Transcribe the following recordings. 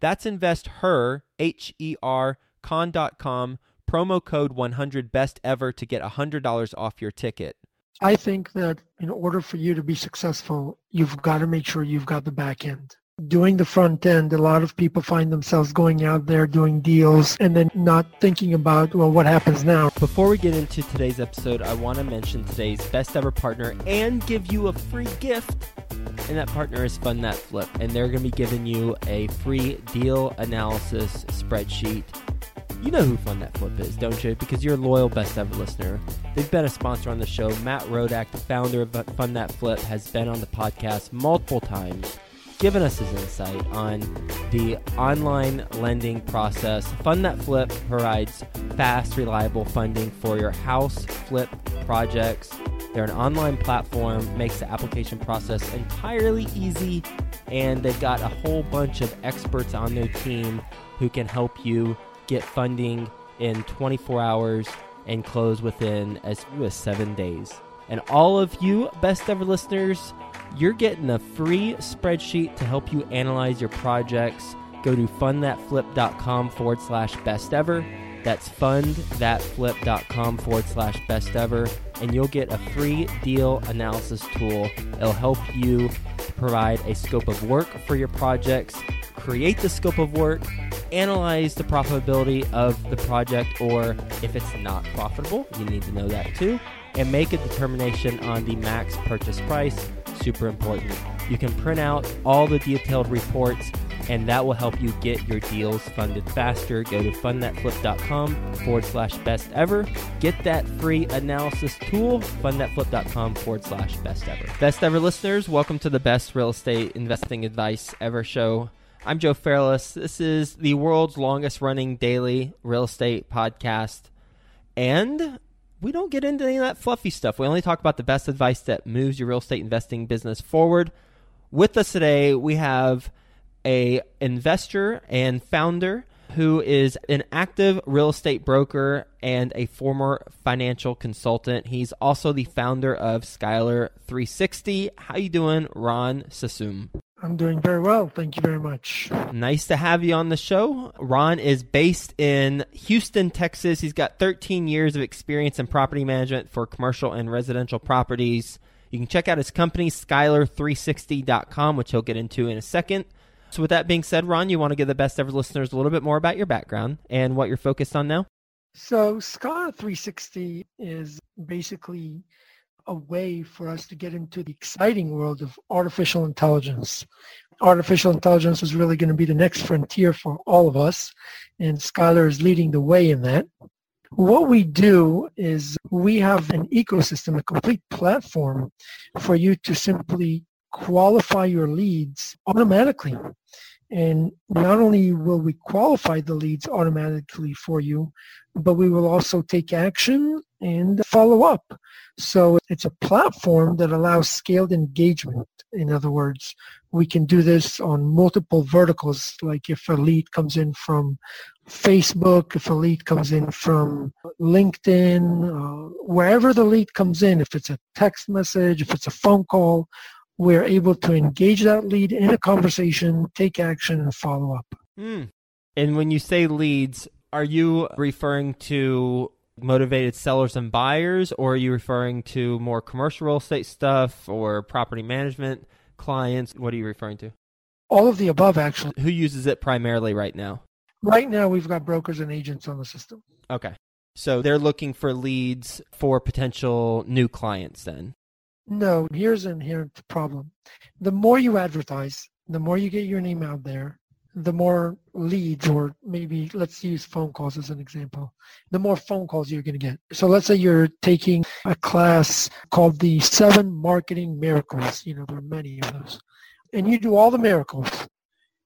That's investher, H E R, con.com promo code 100 best ever to get $100 off your ticket. I think that in order for you to be successful, you've got to make sure you've got the back end. Doing the front end, a lot of people find themselves going out there doing deals and then not thinking about, well, what happens now. Before we get into today's episode, I want to mention today's best ever partner and give you a free gift. And that partner is Fund That Flip. And they're going to be giving you a free deal analysis spreadsheet you know who Fund That Flip is, don't you? Because you're a loyal best ever listener. They've been a sponsor on the show. Matt Rodak, the founder of Fund That Flip, has been on the podcast multiple times, given us his insight on the online lending process. Fund That Flip provides fast, reliable funding for your house flip projects. They're an online platform, makes the application process entirely easy, and they've got a whole bunch of experts on their team who can help you get funding in 24 hours and close within as few as seven days. And all of you best ever listeners, you're getting a free spreadsheet to help you analyze your projects. Go to fundthatflip.com forward slash best ever. That's fundthatflip.com forward slash best ever. And you'll get a free deal analysis tool. It'll help you provide a scope of work for your projects, create the scope of work, analyze the profitability of the project, or if it's not profitable, you need to know that too, and make a determination on the max purchase price. Super important. You can print out all the detailed reports, and that will help you get your deals funded faster. Go to fundthatflip.com forward slash best ever. Get that free analysis tool, fundthatflip.com forward slash best ever. Best ever listeners, welcome to the best real estate investing advice ever show. I'm Joe Fairless. This is the world's longest running daily real estate podcast. And we don't get into any of that fluffy stuff. We only talk about the best advice that moves your real estate investing business forward. With us today, we have a investor and founder who is an active real estate broker and a former financial consultant. He's also the founder of Skylar 360. How you doing, Ron Sassoon? I'm doing very well. Thank you very much. Nice to have you on the show. Ron is based in Houston, Texas. He's got 13 years of experience in property management for commercial and residential properties. You can check out his company, Skylar360.com, which he'll get into in a second. So, with that being said, Ron, you want to give the best ever listeners a little bit more about your background and what you're focused on now? So, Skylar 360 is basically a way for us to get into the exciting world of artificial intelligence. Artificial intelligence is really going to be the next frontier for all of us, and Skylar is leading the way in that. What we do is we have an ecosystem, a complete platform for you to simply qualify your leads automatically. And not only will we qualify the leads automatically for you, but we will also take action and follow up. So it's a platform that allows scaled engagement. In other words, we can do this on multiple verticals, like if a lead comes in from Facebook, if a lead comes in from LinkedIn, uh, wherever the lead comes in, if it's a text message, if it's a phone call, we're able to engage that lead in a conversation, take action, and follow up. Mm. And when you say leads, are you referring to motivated sellers and buyers, or are you referring to more commercial real estate stuff or property management clients? What are you referring to? All of the above, actually. Who uses it primarily right now? Right now, we've got brokers and agents on the system. Okay. So they're looking for leads for potential new clients then. No, here's an inherent problem. The more you advertise, the more you get your name out there, the more leads, or maybe let's use phone calls as an example, the more phone calls you're going to get. So let's say you're taking a class called the Seven Marketing Miracles. You know, there are many of those. And you do all the miracles.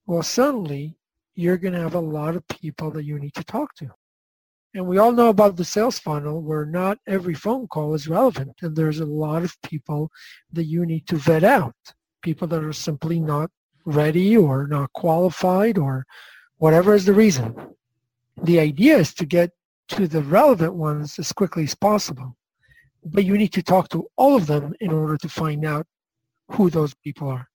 Well, suddenly you're going to have a lot of people that you need to talk to. And we all know about the sales funnel where not every phone call is relevant. And there's a lot of people that you need to vet out, people that are simply not ready or not qualified or whatever is the reason. The idea is to get to the relevant ones as quickly as possible. But you need to talk to all of them in order to find out who those people are.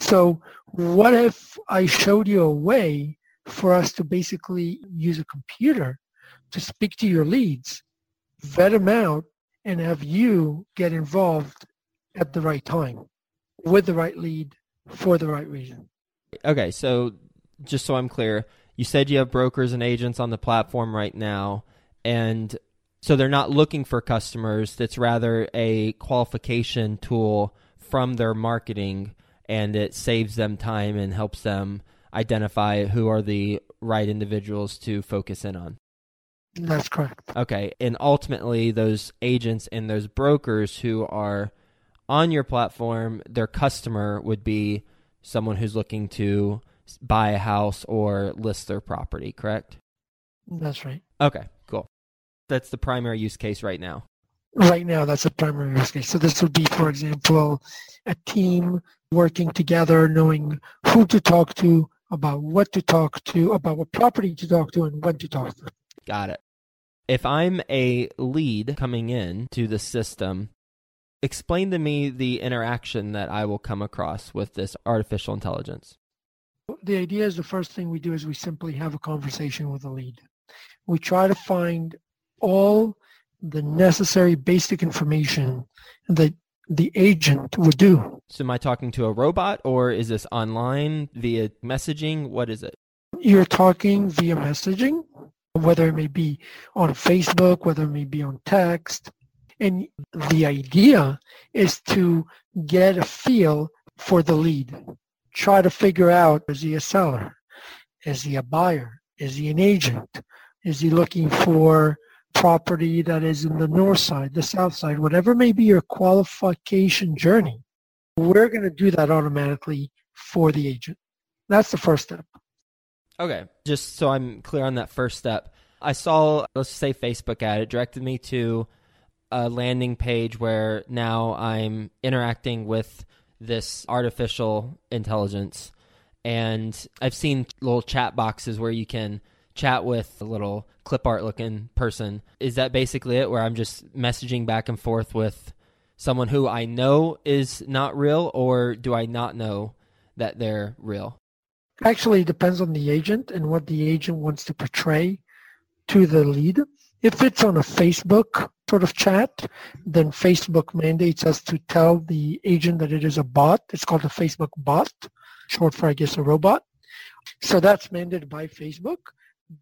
So what if I showed you a way for us to basically use a computer to speak to your leads, vet them out, and have you get involved at the right time with the right lead for the right reason. Okay, so just so I'm clear, you said you have brokers and agents on the platform right now, and so they're not looking for customers. That's rather a qualification tool from their marketing, and it saves them time and helps them identify who are the right individuals to focus in on. That's correct. Okay, and ultimately, those agents and those brokers who are on your platform, their customer would be someone who's looking to buy a house or list their property, correct? That's right. Okay, cool. That's the primary use case right now. Right now, that's the primary use case. So this would be, for example, a team working together, knowing who to talk to, about what to talk to, about what property to talk to, and when to talk to. Got it. If I'm a lead coming in to the system, explain to me the interaction that I will come across with this artificial intelligence. The idea is the first thing we do is we simply have a conversation with the lead. We try to find all the necessary basic information that the agent would do. So am I talking to a robot or is this online via messaging? What is it? You're talking via messaging, whether it may be on Facebook, whether it may be on text, and the idea is to get a feel for the lead. Try to figure out, is he a seller? Is he a buyer? Is he an agent? Is he looking for property that is in the north side, the south side, whatever may be your qualification journey? We're going to do that automatically for the agent. That's the first step. Okay, just so I'm clear on that first step. I saw, let's say, Facebook ad. It directed me to a landing page where now I'm interacting with this artificial intelligence. And I've seen little chat boxes where you can chat with a little clip art looking person. Is that basically it, where I'm just messaging back and forth with someone who I know is not real, or do I not know that they're real? Actually, it depends on the agent and what the agent wants to portray to the lead. If it's on a Facebook sort of chat, then Facebook mandates us to tell the agent that it is a bot. It's called a Facebook bot, short for, I guess, a robot. So that's mandated by Facebook.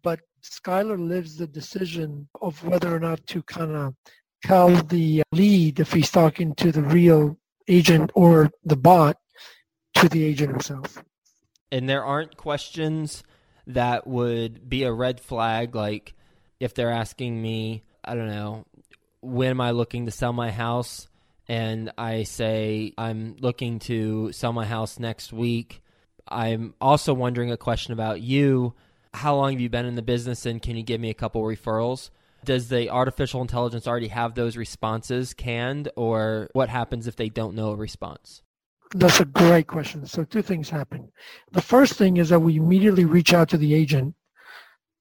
But Skylar lives the decision of whether or not to kind of tell the lead if he's talking to the real agent or the bot to the agent himself. And there aren't questions that would be a red flag like if they're asking me, I don't know, when am I looking to sell my house? And I say, I'm looking to sell my house next week. I'm also wondering a question about you. How long have you been in the business and can you give me a couple referrals? Does the artificial intelligence already have those responses canned, or what happens if they don't know a response? That's a great question. So, two things happen. The first thing is that we immediately reach out to the agent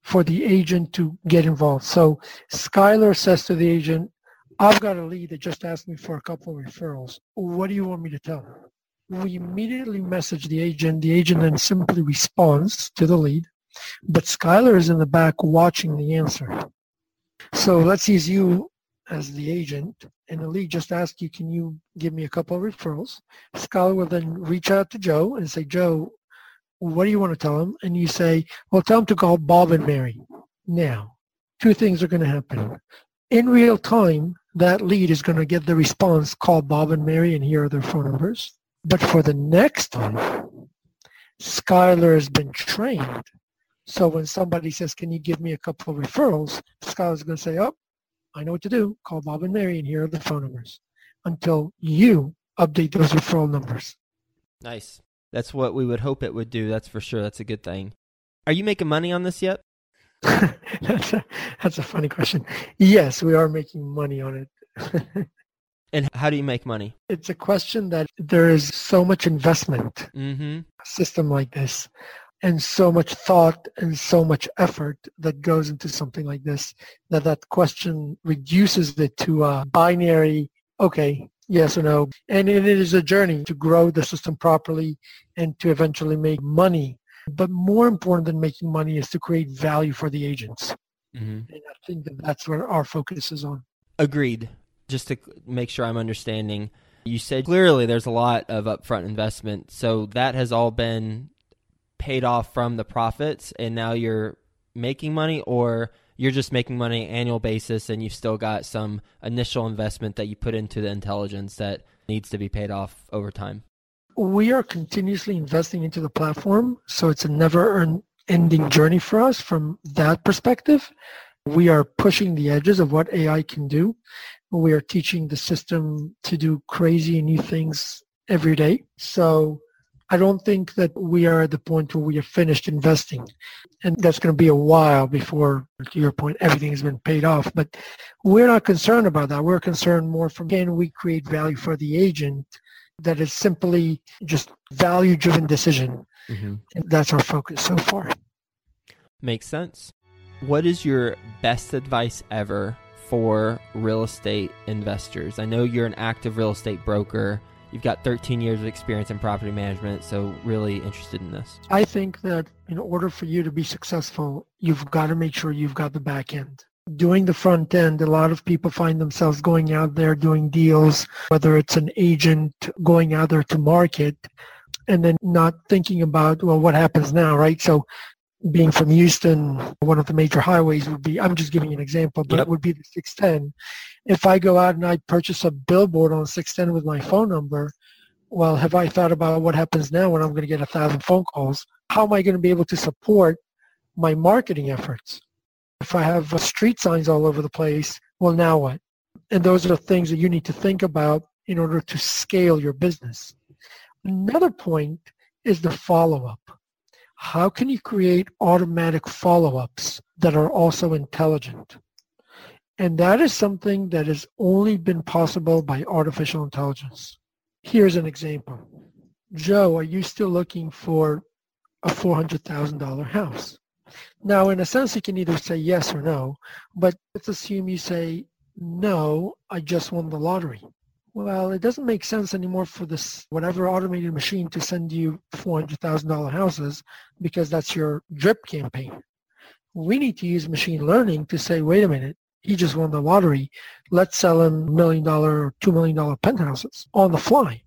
for the agent to get involved. So Skylar says to the agent, I've got a lead that just asked me for a couple of referrals. What do you want me to tell her? We immediately message the agent. The agent then simply responds to the lead, but Skylar is in the back watching the answer. So let's use you as the agent, and the lead just asks you, can you give me a couple of referrals? Skylar will then reach out to Joe and say, Joe, what do you want to tell him? And you say, well, tell him to call Bob and Mary. Now, two things are going to happen. In real time, that lead is going to get the response, call Bob and Mary and here are their phone numbers. But for the next time, Skylar has been trained. So when somebody says, can you give me a couple of referrals, Skylar's going to say, oh, I know what to do. Call Bob and Mary and here are the phone numbers until you update those referral numbers. Nice. That's what we would hope it would do. That's for sure. That's a good thing. Are you making money on this yet? that's, a, that's a funny question. Yes, we are making money on it. and how do you make money? It's a question that there is so much investment mm-hmm. a system like this and so much thought and so much effort that goes into something like this that that question reduces it to a binary okay yes or no. And it is a journey to grow the system properly and to eventually make money. But more important than making money is to create value for the agents. Mm-hmm. and i think that that's where our focus is on. Agreed. Just to make sure i'm understanding you said clearly there's a lot of upfront investment. So that has all been paid off from the profits and now you're making money or you're just making money annual basis and you've still got some initial investment that you put into the intelligence that needs to be paid off over time? We are continuously investing into the platform so it's a never ending journey for us from that perspective. We are pushing the edges of what ai can do. We are teaching the system to do crazy new things every day. So I don't think that we are at the point where we have finished investing. And that's going to be a while before, to your point, everything has been paid off. But we're not concerned about that. We're concerned more from can we create value for the agent that is simply just value-driven decision. Mm-hmm. And that's our focus so far. Makes sense. What is your best advice ever for real estate investors? I know you're an active real estate broker You've got 13 years of experience in property management, so really interested in this. I think that in order for you to be successful, you've got to make sure you've got the back end. Doing the front end, a lot of people find themselves going out there doing deals, whether it's an agent going out there to market, and then not thinking about, well, what happens now, right? So being from Houston, one of the major highways would be, I'm just giving an example, but yep. it would be the 610. If I go out and I purchase a billboard on 610 with my phone number, well, have I thought about what happens now when I'm going to get a thousand phone calls? How am I going to be able to support my marketing efforts? If I have uh, street signs all over the place, well, now what? And those are things that you need to think about in order to scale your business. Another point is the follow-up how can you create automatic follow-ups that are also intelligent? And that is something that has only been possible by artificial intelligence. Here's an example. Joe, are you still looking for a $400,000 house? Now, in a sense, you can either say yes or no, but let's assume you say, no, I just won the lottery. Well, it doesn't make sense anymore for this whatever automated machine to send you $400,000 houses because that's your drip campaign. We need to use machine learning to say, wait a minute, he just won the lottery. Let's sell him million dollar or two million dollar penthouses on the fly.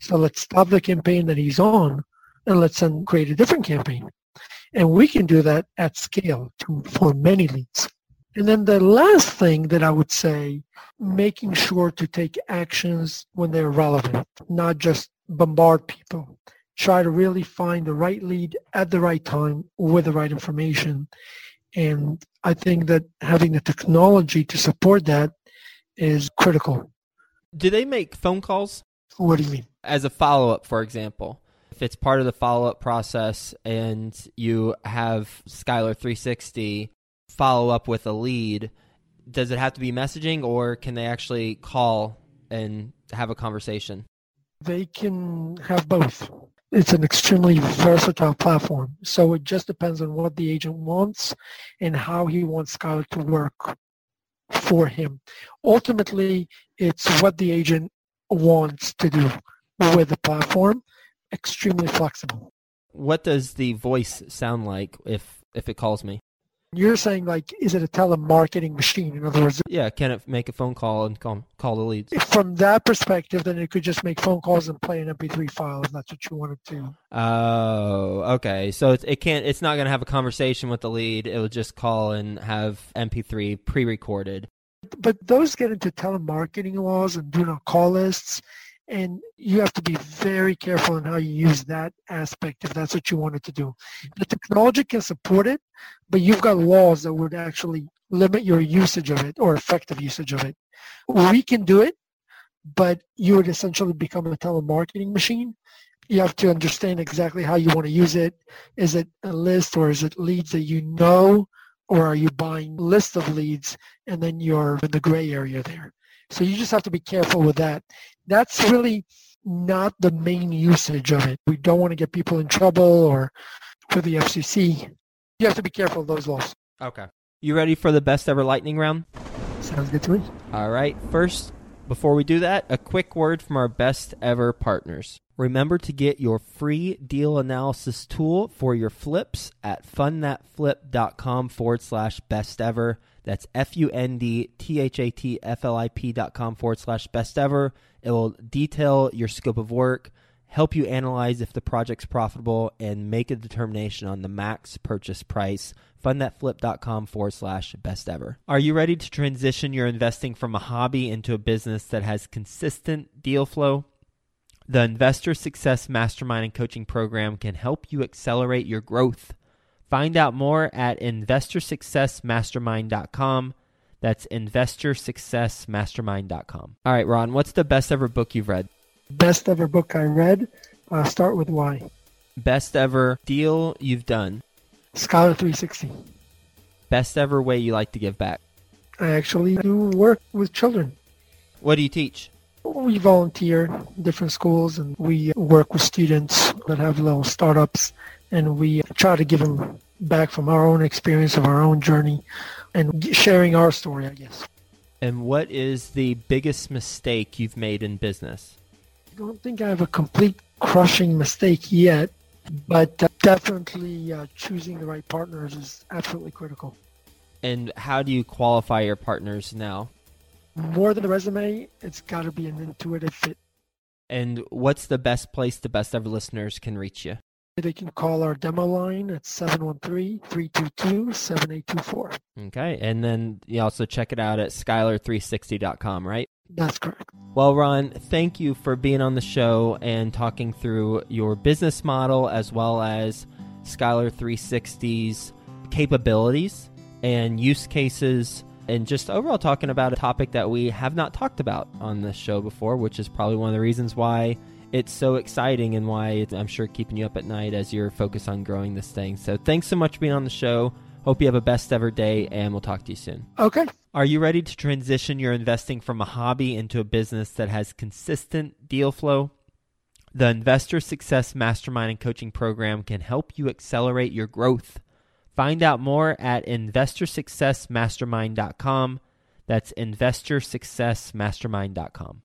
So let's stop the campaign that he's on and let's then create a different campaign. And we can do that at scale to, for many leads. And then the last thing that I would say, making sure to take actions when they're relevant, not just bombard people. Try to really find the right lead at the right time with the right information. And I think that having the technology to support that is critical. Do they make phone calls? What do you mean? As a follow-up, for example. If it's part of the follow-up process and you have Skylar 360 follow up with a lead, does it have to be messaging or can they actually call and have a conversation? They can have both. It's an extremely versatile platform. So it just depends on what the agent wants and how he wants Skylar to work for him. Ultimately, it's what the agent wants to do with the platform. Extremely flexible. What does the voice sound like if if it calls me? You're saying like, is it a telemarketing machine? In other words, Yeah, can it make a phone call and call call the leads? from that perspective, then it could just make phone calls and play an MP3 file if that's what you wanted to. Oh, okay. So it's, it can't. It's not going to have a conversation with the lead. It will just call and have MP3 pre-recorded. But those get into telemarketing laws and do not call lists. And you have to be very careful in how you use that aspect if that's what you wanted to do. The technology can support it, but you've got laws that would actually limit your usage of it or effective usage of it. We can do it, but you would essentially become a telemarketing machine. You have to understand exactly how you want to use it. Is it a list or is it leads that you know or are you buying list of leads and then you're in the gray area there? So you just have to be careful with that. That's really not the main usage of it. We don't want to get people in trouble or for the FCC. You have to be careful of those laws. Okay. You ready for the best ever lightning round? Sounds good to me. All right. First, before we do that, a quick word from our best ever partners. Remember to get your free deal analysis tool for your flips at fundthatflip.com forward slash best ever. That's F U N D T H A T F L I P dot com forward slash best ever. It will detail your scope of work, help you analyze if the project's profitable, and make a determination on the max purchase price. Fundthatflip.com forward slash best ever. Are you ready to transition your investing from a hobby into a business that has consistent deal flow? The Investor Success Mastermind and Coaching Program can help you accelerate your growth. Find out more at investorsuccessmastermind.com. That's investorsuccessmastermind.com. All right, Ron, what's the best ever book you've read? Best ever book I read. Uh, start with why. Best ever deal you've done? Skylar 360. Best ever way you like to give back? I actually do work with children. What do you teach? We volunteer in different schools and we work with students that have little startups and we try to give them back from our own experience of our own journey and sharing our story, I guess. And what is the biggest mistake you've made in business? I don't think I have a complete crushing mistake yet, but uh, definitely uh, choosing the right partners is absolutely critical. And how do you qualify your partners now? More than a resume, it's got to be an intuitive fit. And what's the best place the best ever listeners can reach you? They can call our demo line at 713-322-7824. Okay. And then you also check it out at skylar360.com, right? That's correct. Well, Ron, thank you for being on the show and talking through your business model as well as Skylar 360's capabilities and use cases and just overall talking about a topic that we have not talked about on this show before, which is probably one of the reasons why it's so exciting and why it's, I'm sure keeping you up at night as you're focused on growing this thing. So thanks so much for being on the show. Hope you have a best ever day, and we'll talk to you soon. Okay. Are you ready to transition your investing from a hobby into a business that has consistent deal flow? The Investor Success Mastermind and Coaching Program can help you accelerate your growth. Find out more at investorsuccessmastermind.com. That's investorsuccessmastermind.com.